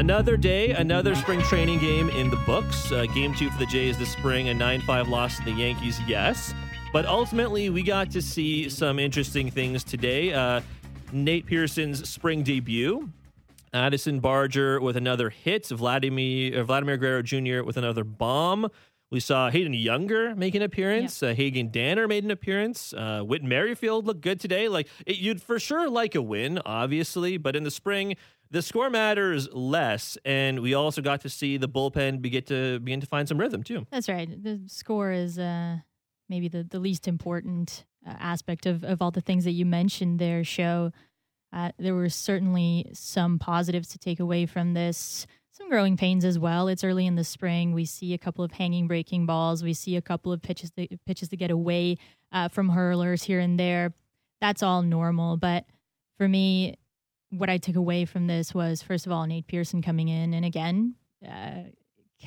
Another day, another spring training game in the books. Uh, game two for the Jays this spring, a 9 5 loss to the Yankees, yes. But ultimately, we got to see some interesting things today. Uh, Nate Pearson's spring debut, Addison Barger with another hit, Vladimir, Vladimir Guerrero Jr. with another bomb. We saw Hayden Juenger make an appearance. Uh, Hagen Danner made an appearance. Uh, Whit Merrifield looked good today. Like it, you'd for sure like a win, obviously, but in the spring, the score matters less, and we also got to see the bullpen begin to begin to find some rhythm too. That's right. The score is uh, maybe the, the least important uh, aspect of, of all the things that you mentioned there. Show uh, there were certainly some positives to take away from this. Some growing pains as well. It's early in the spring. We see a couple of hanging breaking balls. We see a couple of pitches that, pitches to get away uh, from hurlers here and there. That's all normal, but for me, what I took away from this was first of all Nate Pearson coming in and again uh,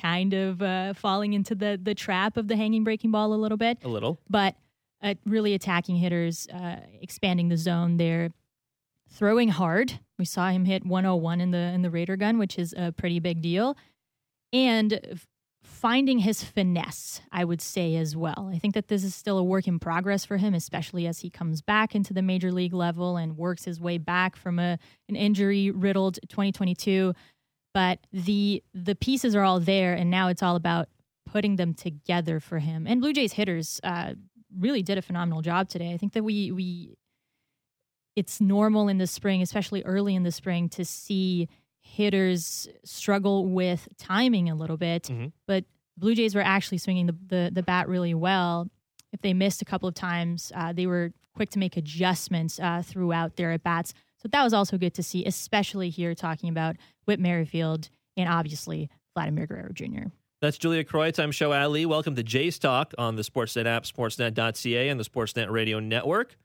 kind of uh, falling into the the trap of the hanging breaking ball a little bit. A little, but uh, really attacking hitters, uh, expanding the zone there, throwing hard. We saw him hit 101 in the in the radar gun, which is a pretty big deal, and finding his finesse, I would say as well. I think that this is still a work in progress for him, especially as he comes back into the major league level and works his way back from a an injury riddled 2022. But the the pieces are all there, and now it's all about putting them together for him. And Blue Jays hitters uh, really did a phenomenal job today. I think that we we it's normal in the spring, especially early in the spring, to see hitters struggle with timing a little bit. Mm-hmm. But Blue Jays were actually swinging the, the, the bat really well. If they missed a couple of times, uh, they were quick to make adjustments uh, throughout their at bats. So that was also good to see, especially here talking about Whit Merrifield and obviously Vladimir Guerrero Jr. That's Julia Kreuz. I'm Show Ali. Welcome to Jays Talk on the Sportsnet app, sportsnet.ca, and the Sportsnet Radio Network.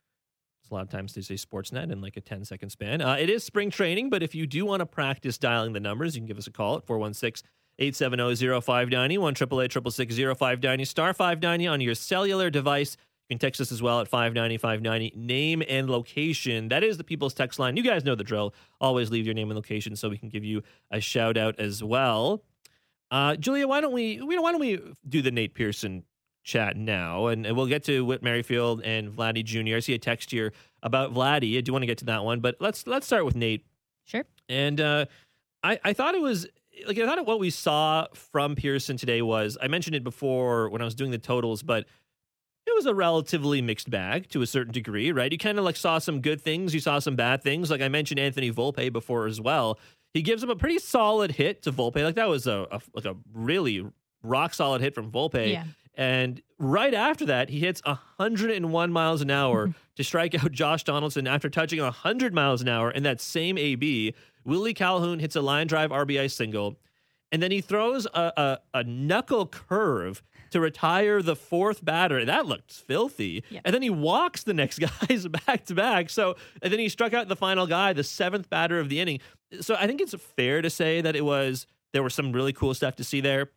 A lot of times they say Sportsnet in like a 10 second span. Uh, it is spring training, but if you do want to practice dialing the numbers, you can give us a call at 416 870 0590, 1 590 star 590 on your cellular device. You can text us as well at 590 590, name and location. That is the people's text line. You guys know the drill. Always leave your name and location so we can give you a shout out as well. Uh, Julia, why don't we, why don't we do the Nate Pearson chat now, and, and we'll get to Whit Merrifield and Vladdy Jr. I see a text here about Vladdy. I do want to get to that one, but let's let's start with Nate. Sure. And uh, I I thought it was like I thought what we saw from Pearson today was I mentioned it before when I was doing the totals, but it was a relatively mixed bag to a certain degree, right? You kind of like saw some good things, you saw some bad things. Like I mentioned Anthony Volpe before as well. He gives him a pretty solid hit to Volpe. Like that was a, a like a really rock solid hit from Volpe. Yeah. And right after that, he hits 101 miles an hour to strike out Josh Donaldson after touching 100 miles an hour in that same AB. Willie Calhoun hits a line drive RBI single. And then he throws a, a, a knuckle curve to retire the fourth batter. That looked filthy. Yeah. And then he walks the next guys back to back. So, and then he struck out the final guy, the seventh batter of the inning. So I think it's fair to say that it was, there was some really cool stuff to see there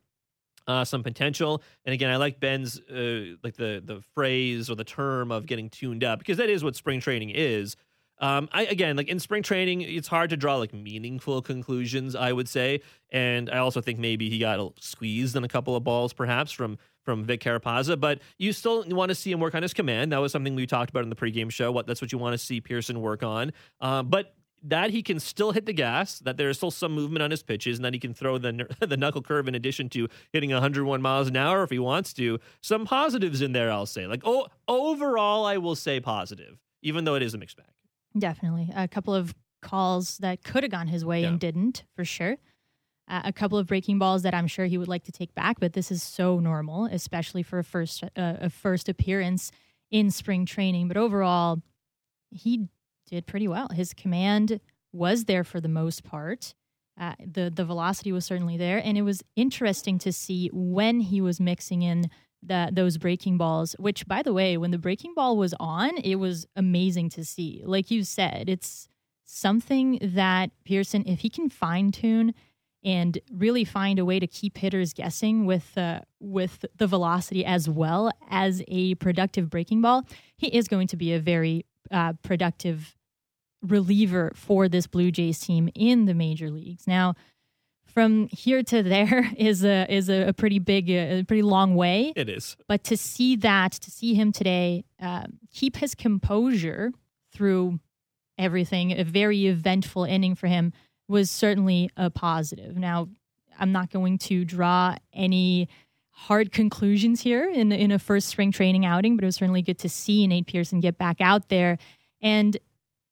uh, some potential. And again, I like Ben's uh, like the the phrase or the term of getting tuned up because that is what spring training is. Um, I again like in spring training, it's hard to draw like meaningful conclusions. I would say, and I also think maybe he got squeezed in a couple of balls, perhaps from from Vic Carapazza. But you still want to see him work on his command. That was something we talked about in the pregame show. What that's what you want to see Pearson work on. Um, but that he can still hit the gas, that there's still some movement on his pitches, and that he can throw the the knuckle curve in addition to hitting 101 miles an hour if he wants to. Some positives in there, I'll say. Like, oh, overall, I will say positive, even though it is a mixed bag. Definitely, a couple of calls that could have gone his way yeah. and didn't, for sure. Uh, a couple of breaking balls that I'm sure he would like to take back, but this is so normal, especially for a first uh, a first appearance in spring training. But overall, he did pretty well. His command was there for the most part. Uh, the the velocity was certainly there, and it was interesting to see when he was mixing in the, those breaking balls. Which, by the way, when the breaking ball was on, it was amazing to see. Like you said, it's something that Pearson, if he can fine tune and really find a way to keep hitters guessing with uh, with the velocity as well as a productive breaking ball, he is going to be a very uh, productive reliever for this Blue Jays team in the major leagues. Now, from here to there is a is a, a pretty big, uh, a pretty long way. It is. But to see that, to see him today, uh, keep his composure through everything, a very eventful inning for him was certainly a positive. Now, I'm not going to draw any hard conclusions here in in a first spring training outing, but it was certainly good to see Nate Pearson get back out there and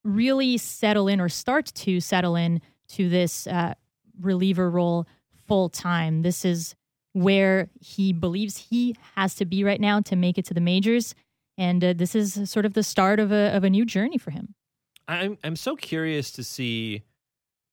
really settle in or start to settle in to this uh, reliever role full time. This is where he believes he has to be right now to make it to the majors, and uh, this is sort of the start of a of a new journey for him. I'm I'm so curious to see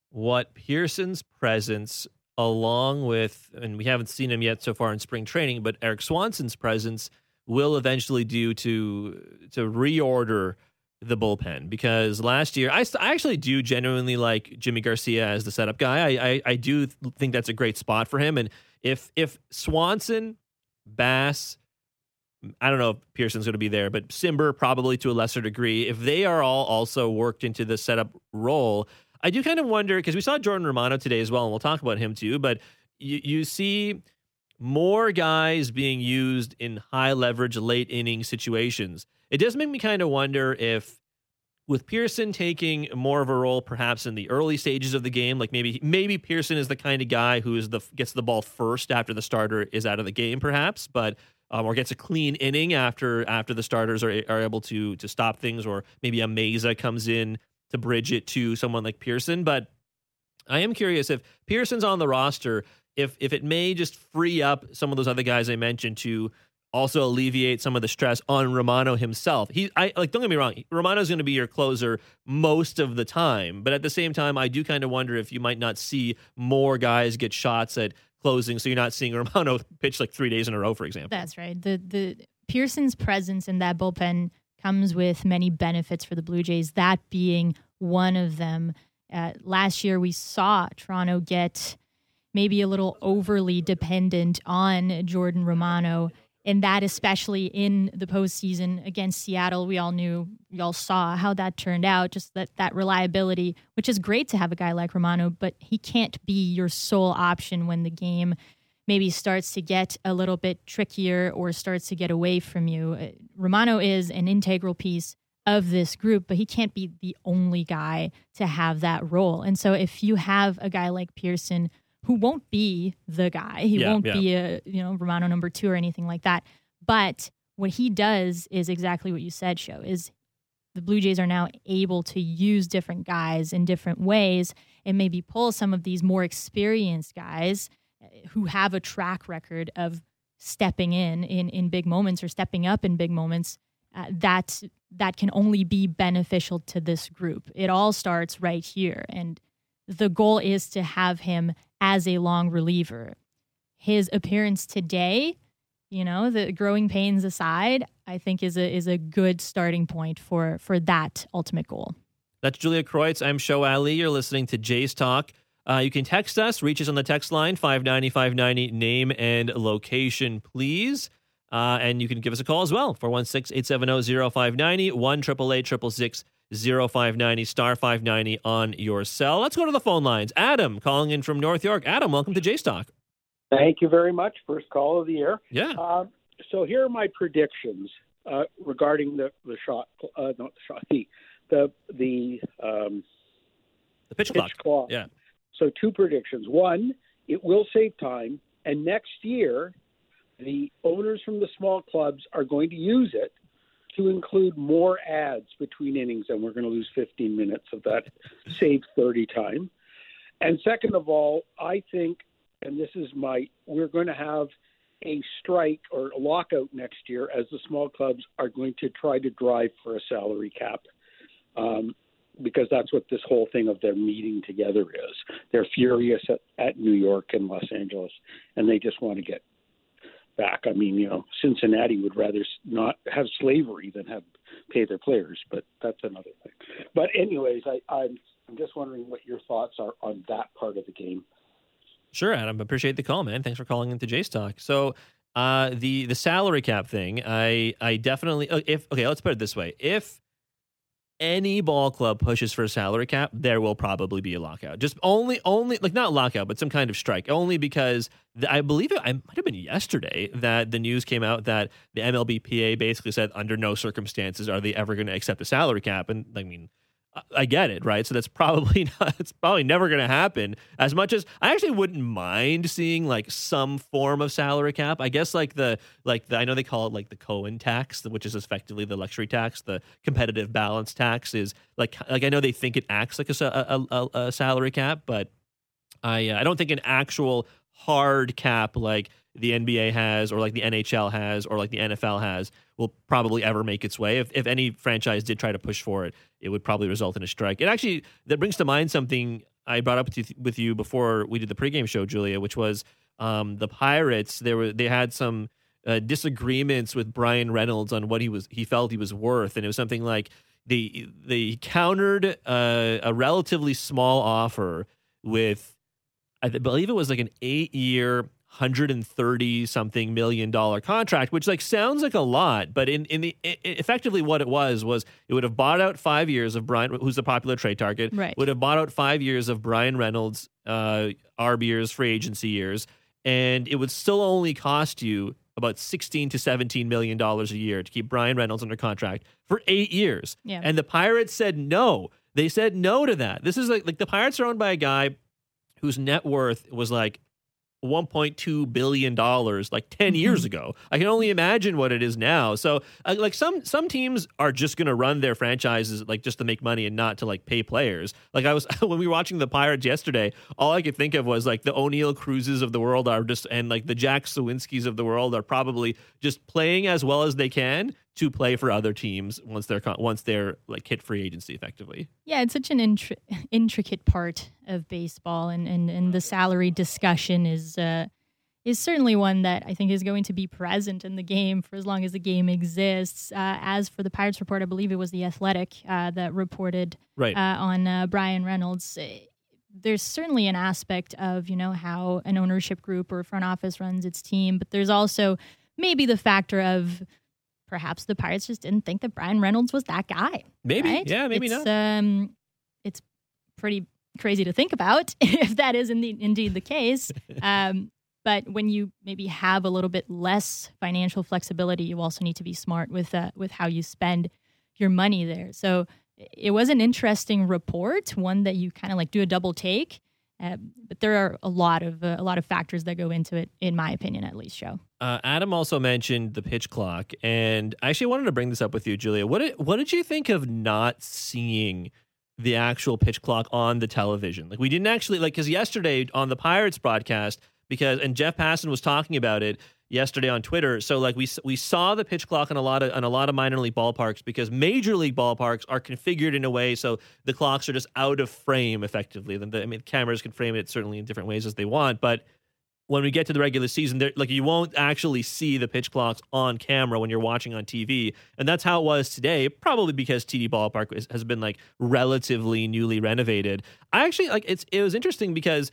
what Pearson's presence along with, and we haven't seen him yet so far in spring training, but Eric Swanson's presence will eventually do to to reorder the bullpen because last year I, I actually do genuinely like Yimi Garcia as the setup guy. I, I I do think that's a great spot for him. And if if Swanson, Bass, I don't know if Pearson's going to be there, but Cimber probably to a lesser degree. If they are all also worked into the setup role, I do kind of wonder because we saw Jordan Romano today as well, and we'll talk about him too. But you, you see more guys being used in high leverage late inning situations. It does make me kind of wonder if with Pearson taking more of a role perhaps in the early stages of the game, like maybe maybe Pearson is the kind of guy who is the gets the ball first after the starter is out of the game, perhaps, but um, or gets a clean inning after after the starters are are able to to stop things, or maybe a Mayza comes in to bridge it to someone like Pearson. But I am curious if Pearson's on the roster, if if it may just free up some of those other guys I mentioned to also alleviate some of the stress on Romano himself. He I like don't get me wrong, Romano's going to be your closer most of the time, but at the same time I do kind of wonder if you might not see more guys get shots at closing so you're not seeing Romano pitch like 3 days in a row for example. That's right. The the Pearson's presence in that bullpen comes with many benefits for the Blue Jays, that being one of them. Uh, last year, we saw Toronto get maybe a little overly dependent on Jordan Romano, and that especially in the postseason against Seattle. We all knew, we all saw how that turned out, just that, that reliability, which is great to have a guy like Romano, but he can't be your sole option when the game maybe starts to get a little bit trickier or starts to get away from you. Uh, Romano is an integral piece of this group, but he can't be the only guy to have that role. And so if you have a guy like Pearson who won't be the guy, he yeah, won't yeah. be a, you know, Romano number 2 or anything like that, but what he does is exactly what you said, show is the Blue Jays are now able to use different guys in different ways and maybe pull some of these more experienced guys who have a track record of stepping in in, in big moments or stepping up in big moments uh, that that can only be beneficial to this group. It all starts right here. And the goal is to have him as a long reliever. His appearance today you know the growing pains aside i think is a is a good starting point for for that ultimate goal. That's julia kreuz. I'm show ali. You're listening to jays talk. Uh, you can text us, reach us on the text line, 590 590, name and location, please. Uh, and you can give us a call as well, 416 870 0590, 1 888 0590, star 590 on your cell. Let's go to the phone lines. Adam calling in from North York. Adam, welcome to Jays Talk. Thank you very much. First call of the year. Yeah. Uh, so here are my predictions uh, regarding the the shot, uh, not the shot, the the the um, the pitch, pitch clock. clock. Yeah. So, two predictions. One, it will save time. And next year, the owners from the small clubs are going to use it to include more ads between innings, and we're going to lose 15 minutes of that save 30 time. And second of all, I think, and this is my, we're going to have a strike or a lockout next year as the small clubs are going to try to drive for a salary cap. Um, because that's what this whole thing of their meeting together is. They're furious at, at New York and Los Angeles, and they just want to get back. I mean, you know, Cincinnati would rather not have slavery than have pay their players, but that's another thing. But anyways, I, I'm I'm just wondering what your thoughts are on that part of the game. Sure, Adam. Appreciate the call, man. Thanks for calling into Jays Talk. So, uh, the the salary cap thing, I I definitely uh, if okay, let's put it this way: if any ball club pushes for a salary cap, there will probably be a lockout. Just only, only like not lockout, but some kind of strike. Only because the, I believe it, I might have been yesterday that the news came out that the MLBPA basically said under no circumstances are they ever going to accept a salary cap. And I mean, I get it, right? So that's probably not, it's probably never going to happen. As much as I actually wouldn't mind seeing like some form of salary cap. I guess like the like the I know they call it like the Cohen tax, which is effectively the luxury tax. The competitive balance tax is like like I know they think it acts like a a, a, a salary cap, but I uh, I don't think an actual hard cap like the NBA has or like the NHL has or like the NFL has will probably ever make its way. If, if any franchise did try to push for it, it would probably result in a strike. It actually, that brings to mind something I brought up with you, before we did the pregame show, Julia, which was um, the Pirates. They were they had some uh, disagreements with Bryan Reynolds on what he was he felt he was worth, and it was something like they they countered uh, a relatively small offer with I believe it was like an eight year 130 something million dollar contract which like sounds like a lot but in in the it, effectively what it was was it would have bought out 5 years of Bryan who's a popular trade target right. would have bought out 5 years of Bryan Reynolds uh arb years free agency years and it would still only cost you about 16 to 17 million dollars a year to keep Bryan Reynolds under contract for 8 years yeah. and the Pirates said no they said no to that this is like like the Pirates are owned by a guy whose net worth was like 1.2 billion dollars like 10 mm-hmm. years ago. I can only imagine what it is now. So uh, like some some teams are just going to run their franchises like just to make money and not to like pay players. Like I was when we were watching the Pirates yesterday, all I could think of was like the Oneil Cruzes of the world are just and like the Jack Suwinskis of the world are probably just playing as well as they can to play for other teams once they're once they're like hit free agency effectively. Yeah, it's such an intri- intricate part of baseball, and, and and the salary discussion is uh, is certainly one that I think is going to be present in the game for as long as the game exists. Uh, as for the Pirates report, I believe it was the Athletic uh, that reported right. Uh, on uh, Bryan Reynolds. Eh, there's certainly an aspect of you know how an ownership group or front office runs its team, but there's also maybe the factor of perhaps the Pirates just didn't think that Bryan Reynolds was that guy. Maybe, right? yeah, maybe it's, not. Um, it's pretty crazy to think about if that is indeed, indeed the case. Um, but when you maybe have a little bit less financial flexibility, you also need to be smart with uh, with how you spend your money there. So it was an interesting report, one that you kind of like do a double take. Uh, but there are a lot of uh, a lot of factors that go into it, in my opinion, at least. Show. Uh, Adam also mentioned the pitch clock, and I actually wanted to bring this up with you, Julia. What did, what did you think of not seeing the actual pitch clock on the television? Like we didn't actually like because yesterday on the Pirates broadcast, because and Jeff Passan was talking about it yesterday on Twitter. So like we we saw the pitch clock in a lot of on a lot of minor league ballparks because major league ballparks are configured in a way so the clocks are just out of frame effectively. The, I mean, cameras can frame it certainly in different ways as they want, but when we get to the regular season, like you won't actually see the pitch clocks on camera when you're watching on TV, and that's how it was today. Probably because TD Ballpark has been like relatively newly renovated. I actually like it's it was interesting because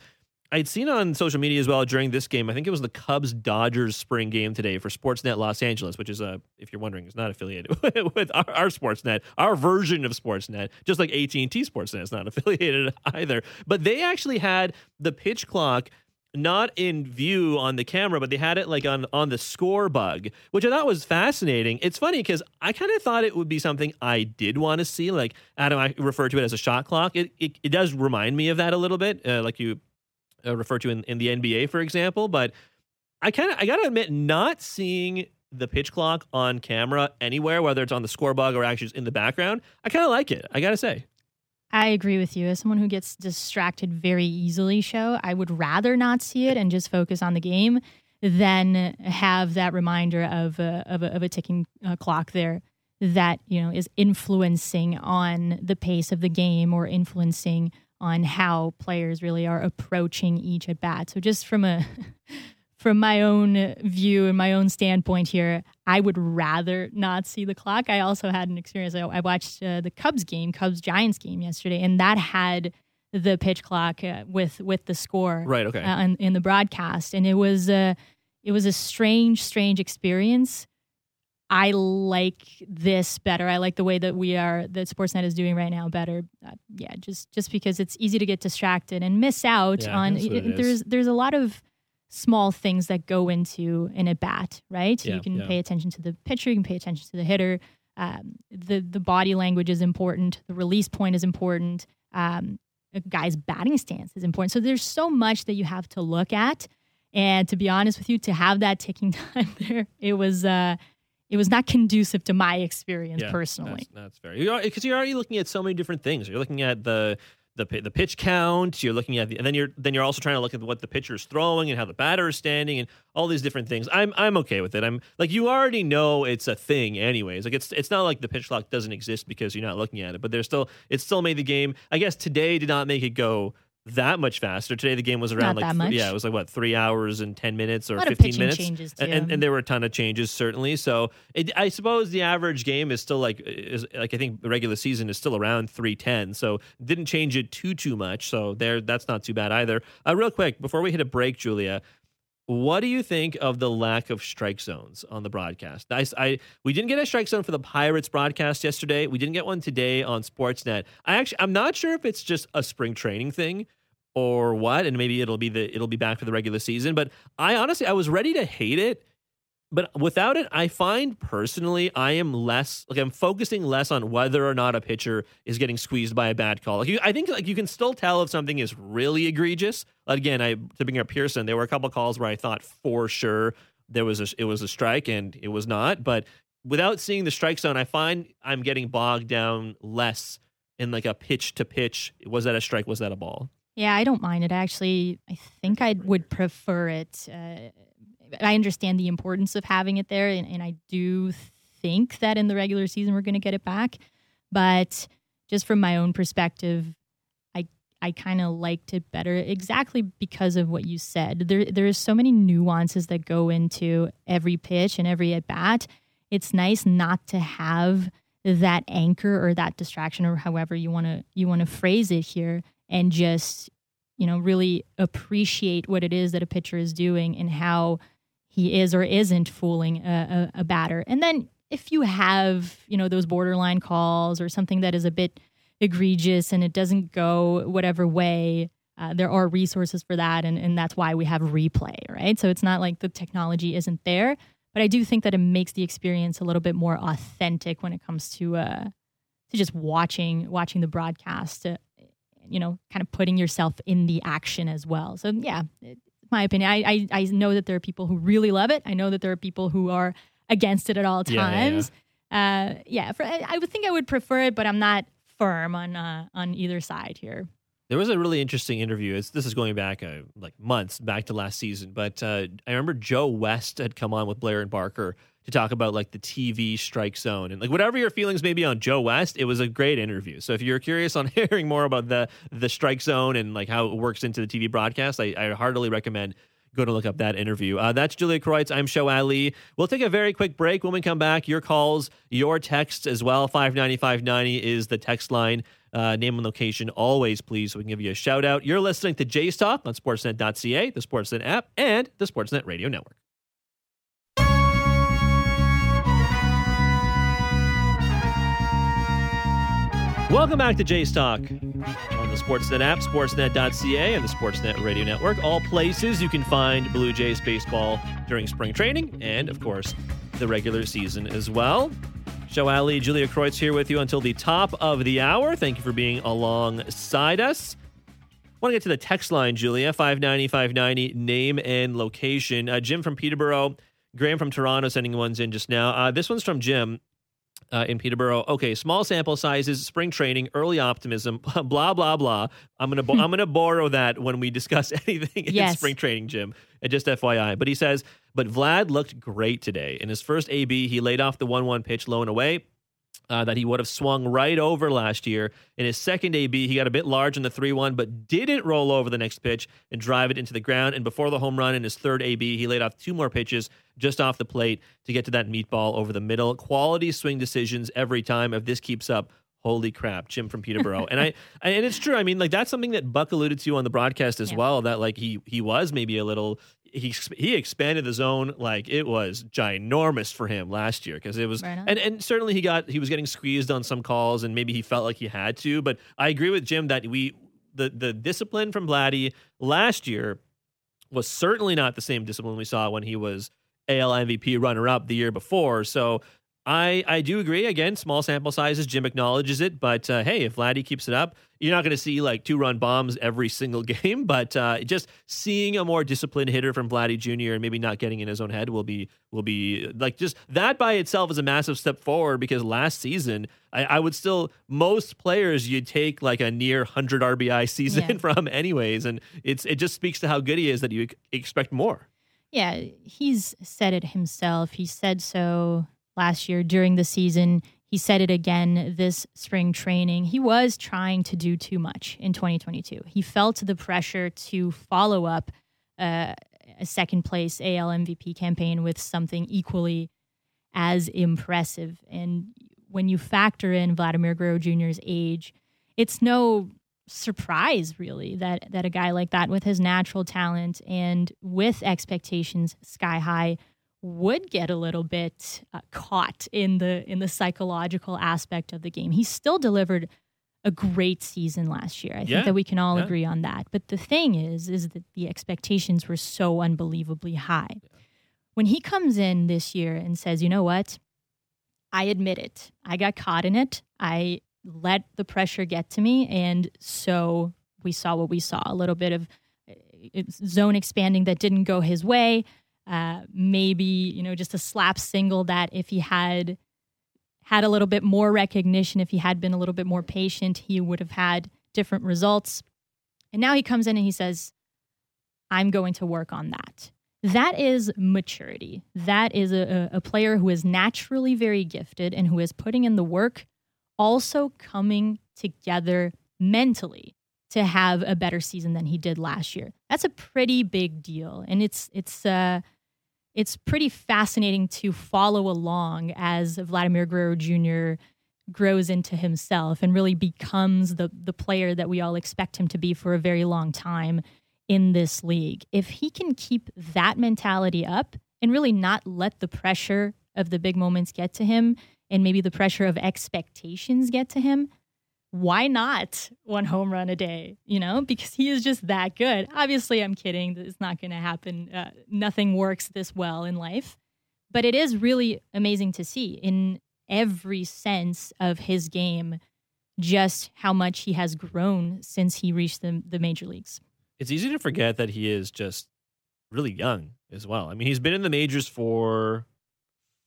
I'd seen on social media as well during this game. I think it was the Cubs Dodgers spring game today for Sportsnet Los Angeles, which is a, if you're wondering, is not affiliated with our, our, Sportsnet, our version of Sportsnet. Just like AT and T Sportsnet is not affiliated either. But they actually had the pitch clock not in view on the camera, but they had it like on on the score bug, which I thought was fascinating. It's funny because I kind of thought it would be something I did want to see. Like Adam, I refer to it as a shot clock. It it, it does remind me of that a little bit, uh, like you uh, refer to in, in the NBA, for example. But I kind of I gotta admit, not seeing the pitch clock on camera anywhere, whether it's on the score bug or actually in the background, I kind of like it. I gotta say. I agree with you. As someone who gets distracted very easily, show I would rather not see it and just focus on the game than have that reminder of a, of a, of a ticking uh, clock there that you know is influencing on the pace of the game or influencing on how players really are approaching each at bat. So just from a from my own view and my own standpoint here, I would rather not see the clock. I also had an experience. I, I watched uh, the Cubs game, Cubs Giants game yesterday, and that had the pitch clock uh, with with the score right okay uh, in, in, the broadcast, and it was uh, it was a strange, strange experience. I like this better. I like the way that we are that Sportsnet is doing right now better. Uh, yeah, just just because it's easy to get distracted and miss out Yeah, on. what there's there's a lot of small things that go into in a bat, right? Yeah, you can yeah. pay attention to the pitcher, you can pay attention to the hitter. Um, the the body language is important. The release point is important. Um, a guy's batting stance is important. So there's so much that you have to look at. And to be honest with you, to have that ticking time there, it was uh, it was not conducive to my experience Yeah, personally. That's, that's fair. Because you're already looking at so many different things. You're looking at the the the pitch count. You're looking at the, and then you're then you're also trying to look at what the pitcher's throwing and how the batter is standing and all these different things. I'm I'm okay with it. I'm like you already know it's a thing anyways. Like it's it's not like the pitch clock doesn't exist because you're not looking at it. But there's still it still made the game. I guess today did not make it go that much faster. Today the game was around Not like that th- much. yeah, it was like what three hours and ten minutes or a lot of fifteen pitching minutes. changes too. And, and, and there were a ton of changes certainly. So it, I suppose the average game is still like is like I think the regular season is still around three ten. So didn't change it too too much. So there that's not too bad either. Uh, real quick before we hit a break, Julia. What do you think of the lack of strike zones on the broadcast? I, I we didn't get a strike zone for the Pirates broadcast yesterday. We didn't get one today on Sportsnet. I actually I'm not sure if it's just a spring training thing or what, and maybe it'll be the it'll be back for the regular season. But I honestly I was ready to hate it, but without it, I find personally I am less like I'm focusing less on whether or not a pitcher is getting squeezed by a bad call. Like you, I think like you can still tell if something is really egregious. Again, I to bring up Pearson, there were a couple calls where I thought for sure there was a it was a strike and it was not, but without seeing the strike zone, I find I'm getting bogged down less in like a pitch to pitch. Was that a strike? Was that a ball? Yeah, I don't mind it. Actually, I think I would prefer it. Uh, I understand the importance of having it there, and, and I do think that in the regular season we're going to get it back. But just from my own perspective, I I kind of liked it better exactly because of what you said. There there's so many nuances that go into every pitch and every at bat. It's nice not to have that anchor or that distraction or however you want to you want to phrase it here and just you know really appreciate what it is that a pitcher is doing and how he is or isn't fooling a, a, a batter and then if you have you know those borderline calls or something that is a bit egregious and it doesn't go whatever way uh, there are resources for that and, and that's why we have replay right so it's not like the technology isn't there but i do think that it makes the experience a little bit more authentic when it comes to uh to just watching watching the broadcast uh, you know, kind of putting yourself in the action as well. So yeah, it, my opinion. I, I I know that there are people who really love it. I know that there are people who are against it at all Yeah, yeah, yeah. times. Uh, yeah, for, I, I would think I would prefer it, but I'm not firm on uh, on either side here. There was a really interesting interview. It's, this is going back uh, like months, back to last season. But uh, I remember Joe West had come on with Blair and Barker to talk about like the TV strike zone and like whatever your feelings may be on Joe West. It was a great interview. So if you're curious on hearing more about the the strike zone and like how it works into the TV broadcast, I, I heartily recommend go to look up that interview. Uh, that's Julia Kreuz. I'm Show Ali. We'll take a very quick break. When we come back, your calls, your texts as well. 590-590 is the text line. Uh, name and location always, please, so we can give you a shout out. You're listening to Jay's Talk on Sportsnet.ca, the Sportsnet app, and the Sportsnet Radio Network. Welcome back to Jay's Talk on the Sportsnet app, sportsnet.ca, and the Sportsnet Radio Network. All places you can find Blue Jays baseball during spring training and, of course, the regular season as well. Show Ali, Julia Kreuz here with you until the top of the hour. Thank you for being alongside us. want to get to the text line, Julia, 590 590, name and location. Uh, Jim from Peterborough, Graham from Toronto sending ones in just now. Uh, this one's from Jim uh, in Peterborough. Okay, small sample sizes, spring training, early optimism, blah blah blah. I'm gonna bo- I'm gonna borrow that when we discuss anything in Yes. spring training, Jim. And just FYI, but he says, but Vlad looked great today. In his first AB, he laid off the one-one pitch low and away. Uh, that he would have swung right over last year. In his second AB, he got a bit large in the 3 1, but didn't roll over the next pitch and drive it into the ground. And before the home run in his third AB, he laid off two more pitches just off the plate to get to that meatball over the middle. Quality swing decisions every time. If this keeps up, holy crap, Jim from Peterborough. and I and it's true. I mean, like that's something that Buck alluded to on the broadcast as Yeah. well. That like he he was maybe a little he he expanded the zone like it was ginormous for him last year because it was Right and and certainly he got he was getting squeezed on some calls and maybe he felt like he had to but I agree with Jim that we the the discipline from Vladdy last year was certainly not the same discipline we saw when he was AL MVP runner up the year before. So I, I do agree. Again, small sample sizes. Jim acknowledges it, but uh, hey, if Vladdy keeps it up, you're not going to see like two run bombs every single game. But uh, just seeing a more disciplined hitter from Vladdy Jr. and maybe not getting in his own head will be will be like just that by itself is a massive step forward. Because last season, I, I would still most players you'd take like a near hundred RBI season Yeah. from anyways, and it's it just speaks to how good he is that you expect more. Yeah, he's said it himself. He said so last year during the season. He said it again this spring training. He was trying to do too much in 2022. He felt the pressure to follow up uh, a second place AL MVP campaign with something equally as impressive. And when you factor in Vladimir Guerrero Jr.'s age, it's no surprise really that that a guy like that with his natural talent and with expectations sky high would get a little bit uh, caught in the in the psychological aspect of the game. He still delivered a great season last year. I Yeah, think that we can all yeah. agree on that. But the thing is is that the expectations were so unbelievably high. When he comes in this year and says, "You know what? I admit it. I got caught in it. I let the pressure get to me. And so we saw what we saw a little bit of uh, zone expanding that didn't go his way. Uh, maybe, you know, just a slap single that if he had had a little bit more recognition, if he had been a little bit more patient, he would have had different results. And now he comes in and he says, I'm going to work on that. That is maturity. That is a, a player who is naturally very gifted and who is putting in the work, also coming together mentally to have a better season than he did last year. That's a pretty big deal, and it's it's uh, it's pretty fascinating to follow along as Vladimir Guerrero Jr. grows into himself and really becomes the the player that we all expect him to be for a very long time in this league. If he can keep that mentality up and really not let the pressure of the big moments get to him and maybe the pressure of expectations get to him, why not one home run a day? You know, because he is just that good. Obviously, I'm kidding. It's not going to happen. Uh, nothing works this well in life. But it is really amazing to see in every sense of his game just how much he has grown since he reached the, the major leagues. it's easy to forget that he is just really young as well. I mean, he's been in the majors for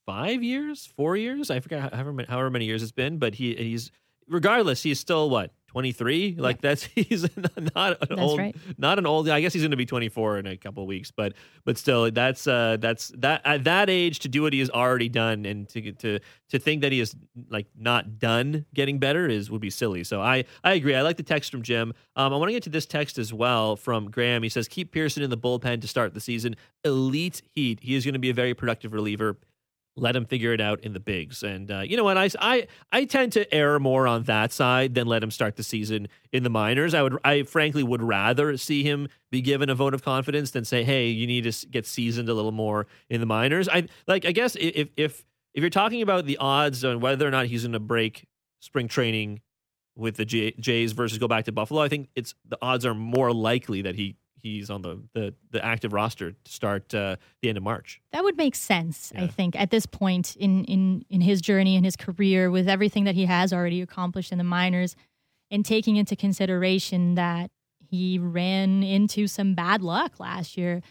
five years, four years. I forget however many, however many years it's been, but he he's regardless, he's still what twenty three. Like that's he's not an That's old, right. not an old. I guess he's going to be twenty four in a couple of weeks, but but still, that's uh that's that at that age to do what he has already done and to to to think that he is like not done getting better is would be silly. So I I agree. I like the text from Jim. Um, I want to get to this text as well from Graham. He says keep Pearson in the bullpen to start the season. Elite heat. He is going to be a very productive reliever. Let him figure it out in the bigs. And uh, you know what? I, I I tend to err more on that side than let him start the season in the minors. I would I frankly would rather see him be given a vote of confidence than say, hey, you need to get seasoned a little more in the minors. I like I guess if if if you're talking about the odds on whether or not he's going to break spring training with the J- Jays versus go back to Buffalo, I think it's the odds are more likely that he he's on the the, the active roster to start uh, the end of March. That would make sense, I think, at this point in, in, in his journey in his career, with everything that he has already accomplished in the minors, and taking into consideration that he ran into some bad luck last year.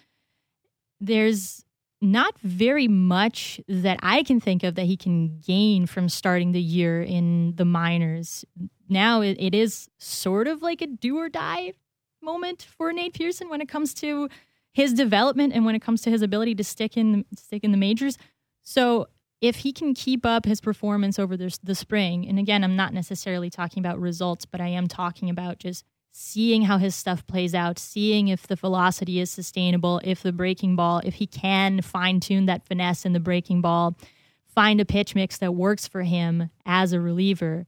There's not very much that I can think of that he can gain from starting the year in the minors. Now it, it is sort of like a do or die moment for Nate Pearson when it comes to his development and when it comes to his ability to stick in stick in the majors. So if he can keep up his performance over the, the spring, and again, I'm not necessarily talking about results, but I am talking about just seeing how his stuff plays out, seeing if the velocity is sustainable, if the breaking ball, if he can fine tune that finesse in the breaking ball, find a pitch mix that works for him as a reliever.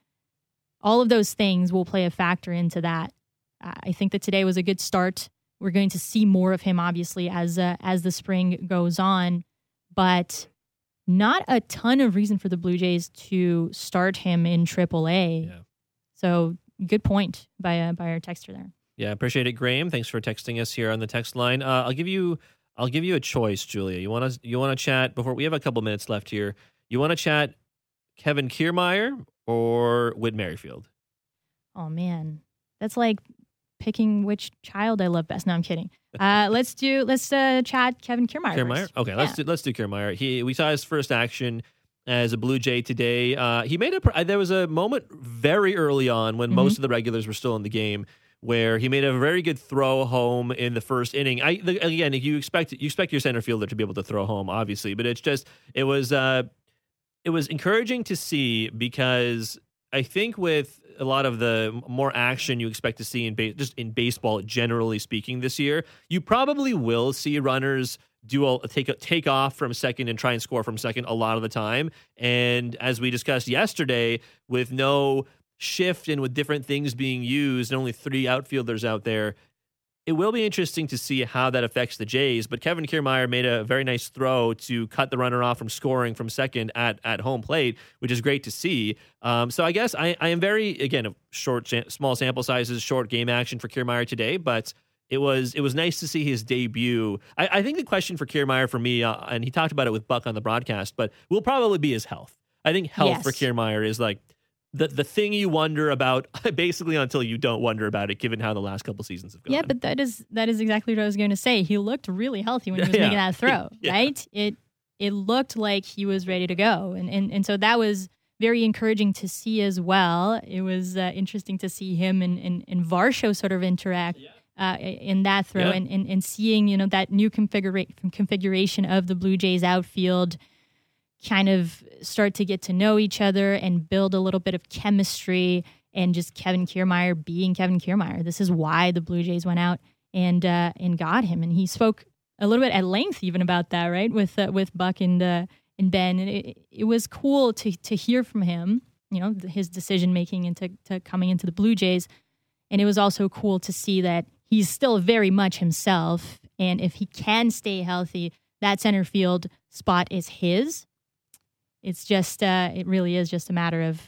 All of those things will play a factor into that. I think that today was a good start We're going to see more of him, obviously, as uh, as the spring goes on, but not a ton of reason for the Blue Jays to start him in AAA. Yeah. So good point by uh, by our texter there. Yeah, appreciate it, Graham. Thanks for texting us here on the text line. Uh, I'll give you I'll give you a choice, Julia. You want to you want to chat before we have a couple minutes left here. You want to chat Kevin Kiermaier or Whit Merrifield? Oh man, that's like picking which child I love best. No, I'm kidding. Uh, let's do let's uh, chat Kevin Kiermaier. Kiermaier. first. Okay, let's do let's do Kiermaier. He we saw his first action as a Blue Jay today. Uh, he made a there was a moment very early on when Mhm. most of the regulars were still in the game where he made a very good throw home in the first inning. I the, again, you expect you expect your center fielder to be able to throw home, obviously, but it's just it was uh, it was encouraging to see because I think with a lot of the more action you expect to see in ba- just in baseball generally speaking this year, you probably will see runners do a, take a, take off from second and try and score from second a lot of the time. And as we discussed yesterday, with no shift and with different things being used, and only three outfielders out there, it will be interesting to see how that affects the Jays. But Kevin Kiermaier made a very nice throw to cut the runner off from scoring from second at, at home plate, which is great to see. Um, so I guess I, I am very again of short, small sample sizes, short game action for Kiermaier today, but. It was it was nice to see his debut. I, I think the question for Kiermaier for me, uh, and he talked about it with Buck on the broadcast, but will probably be his health. I think health for Yes. Kiermaier is like the the thing you wonder about basically until you don't wonder about it, given how the last couple seasons have gone. Yeah, but that is that is exactly what I was going to say. He looked really healthy when he was Yeah. making that throw, Yeah. right? It it looked like he was ready to go, and and and so that was very encouraging to see as well. It was uh, interesting to see him and and, and Varsho sort of interact. Uh, in that throw Yeah. and, and, and seeing you know that new configura- from configuration of the Blue Jays outfield kind of start to get to know each other and build a little bit of chemistry and just Kevin Kiermaier being Kevin Kiermaier. This is why the Blue Jays went out and uh, and got him, and he spoke a little bit at length even about that, right? With uh, with Buck and uh, and Ben, and it, it was cool to to hear from him. You know his decision making into to coming into the Blue Jays, and it was also cool to see that he's still very much himself. And if he can stay healthy, that center field spot is his. It's just uh, it really is just a matter of,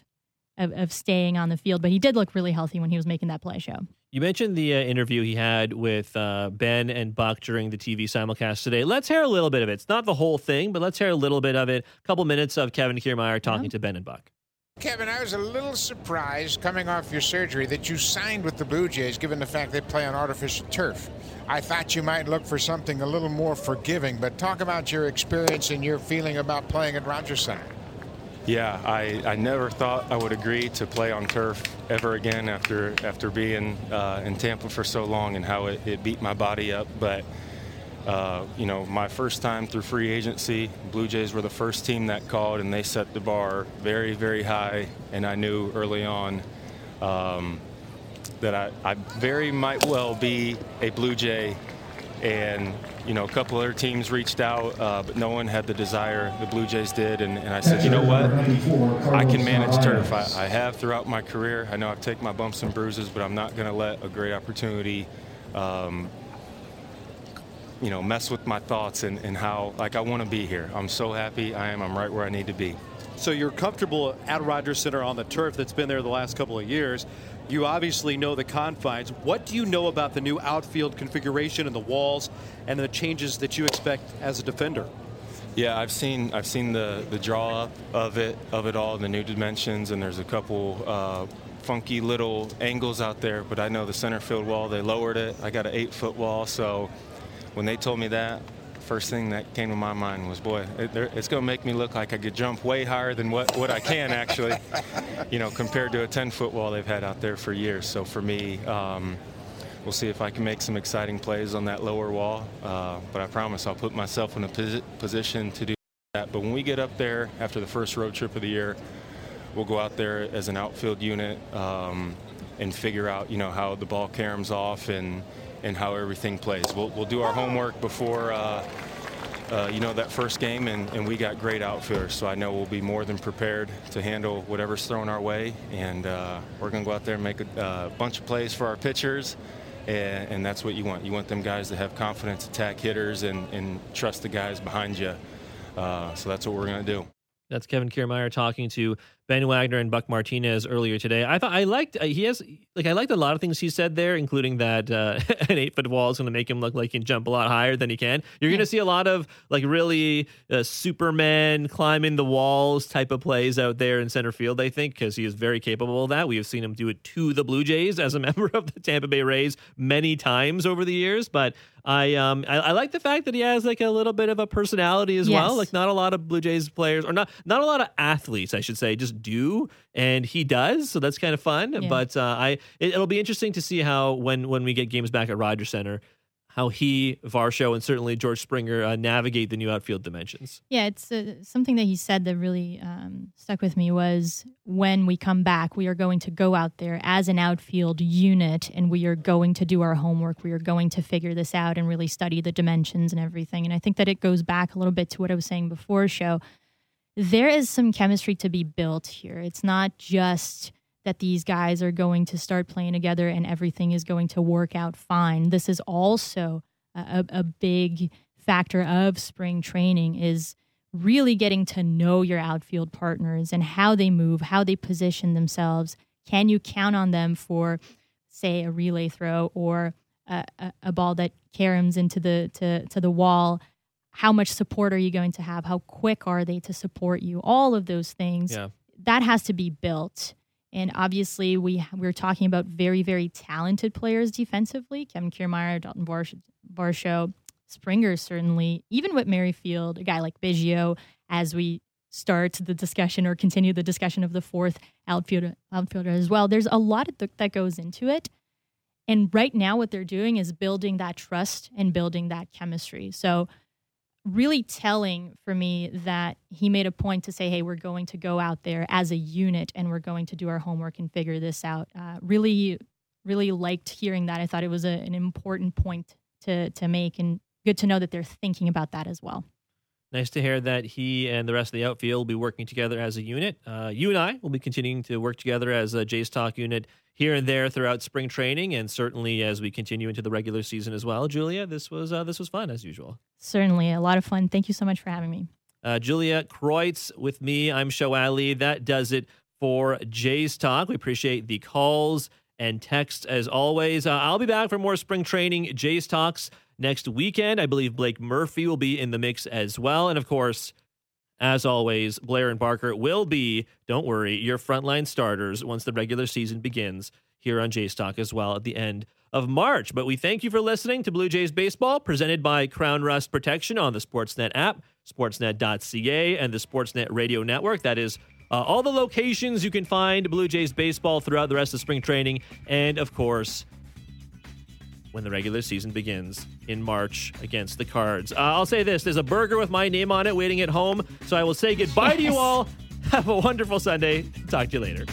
of of staying on the field. But he did look really healthy when he was making that play show. You mentioned the uh, interview he had with uh, Ben and Buck during the TV simulcast today. Let's hear a little bit of it. It's not the whole thing, but let's hear a little bit of it. A couple minutes of Kevin Kiermaier talking Yeah. to Ben and Buck. Kevin, I was a little surprised coming off your surgery that you signed with the Blue Jays, given the fact they play on artificial turf. I thought you might look for something a little more forgiving, but talk about your experience and your feeling about playing at Rogers Center. Yeah, I, I never thought I would agree to play on turf ever again after after being uh, in Tampa for so long and how it, it beat my body up. But uh, you know, my first time through free agency, Blue Jays were the first team that called, and they set the bar very, very high. And I knew early on um, that I, I very might well be a Blue Jay. And you know, a couple other teams reached out, uh, but no one had the desire the Blue Jays did. And, and I said, you know what? I can manage turf. I, I have throughout my career. I know I've taken my bumps and bruises, but I'm not going to let a great opportunity, um, you know, mess with my thoughts and, and how, like, I want to be here. I'm so happy I am. I'm right where I need to be. So you're comfortable at Rogers Center on the turf that's been there the last couple of years. You obviously know the confines. What do you know about the new outfield configuration and the walls and the changes that you expect as a defender? Yeah, I've seen I've seen the the draw up of it of it all, the new dimensions, and there's a couple uh, funky little angles out there. But I know the center field wall they lowered it. I got an eight foot wall, so when they told me that, first thing that came to my mind was, boy, it, it's going to make me look like I could jump way higher than what what I can actually, you know, compared to a 10 foot wall they've had out there for years. So for me. Um, We'll see if I can make some exciting plays on that lower wall, uh, but I promise I'll put myself in a posi- position to do that. But when we get up there after the first road trip of the year, we'll go out there as an outfield unit um, and figure out, you know, how the ball caroms off and and how everything plays. We'll, we'll do our homework before. Uh, uh, you know that first game, and, and we got great outfielders, so I know we'll be more than prepared to handle whatever's thrown our way. And uh, we're going to go out there and make a uh, bunch of plays for our pitchers, and, and that's what you want. You want them guys to have confidence, attack hitters, and, and trust the guys behind you. Uh, so that's what we're going to do. That's Kevin Kiermaier talking to Ben Wagner and Buck Martinez earlier today. I thought I liked uh, he has like I liked a lot of things he said there, including that uh, an eight foot wall is going to make him look like he can jump a lot higher than he can. You're going to see a lot of like really uh, Superman climbing the walls type of plays out there in center field. I think because he is very capable of that. We have seen him do it to the Blue Jays as a member of the Tampa Bay Rays many times over the years. But I um I, I like the fact that he has like a little bit of a personality as well. Like not a lot of Blue Jays players or not not a lot of athletes, I should say, just do, and he does. So that's kind of fun. Yeah. But uh, I it, it'll be interesting to see how when when we get games back at Rogers Center, how he, Varsho, and certainly George Springer uh, navigate the new outfield dimensions. Yeah, it's uh, something that he said that really um, stuck with me was when we come back, we are going to go out there as an outfield unit and we are going to do our homework. We are going to figure this out and really study the dimensions and everything. And I think that it goes back a little bit to what I was saying before, show. There is some chemistry to be built here. It's not just that these guys are going to start playing together and everything is going to work out fine. This is also a, a big factor of spring training is really getting to know your outfield partners and how they move, how they position themselves. Can you count on them for, say, a relay throw or a, a, a ball that caroms into the to, to the wall? How much support are you going to have? How quick are they to support you? All of those things Yeah. that has to be built. And obviously, we we're talking about very very talented players defensively. Kevin Kiermaier, Dalton Barsh- Varsho, Springer certainly. Even with Merrifield, a guy like Biggio, as we start the discussion or continue the discussion of the fourth outfielder, outfielder as well. There's a lot of th- that goes into it. And right now, what they're doing is building that trust and building that chemistry. So really telling for me that he made a point to say, hey, we're going to go out there as a unit and we're going to do our homework and figure this out. Uh, really, really liked hearing that. I thought it was a, an important point to, to make and good to know that they're thinking about that as well. Nice to hear that he and the rest of the outfield will be working together as a unit. Uh, you and I will be continuing to work together as a Jays Talk unit here and there throughout spring training, and certainly as we continue into the regular season as well. Julia, this was uh, this was fun as usual. Certainly a lot of fun. Thank you so much for having me. Uh, Julia Kreuz with me. I'm Show Ali. That does it for Jays Talk. We appreciate the calls and texts as always. Uh, I'll be back for more spring training Jays Talks next weekend. I believe Blake Murphy will be in the mix as well. And of course, as always, Blair and Barker will be, don't worry, your frontline starters once the regular season begins here on Jays Talk as well at the end of March. But we thank you for listening to Blue Jays Baseball, presented by Krown Rust Protection on the Sportsnet app, sportsnet.ca, and the Sportsnet Radio Network. That is uh, all the locations you can find Blue Jays Baseball throughout the rest of spring training. And of course, when the regular season begins in March against the Cards. Uh, I'll say this there's a burger with my name on it waiting at home. So I will say goodbye to you all. Have a wonderful Sunday. Talk to you later.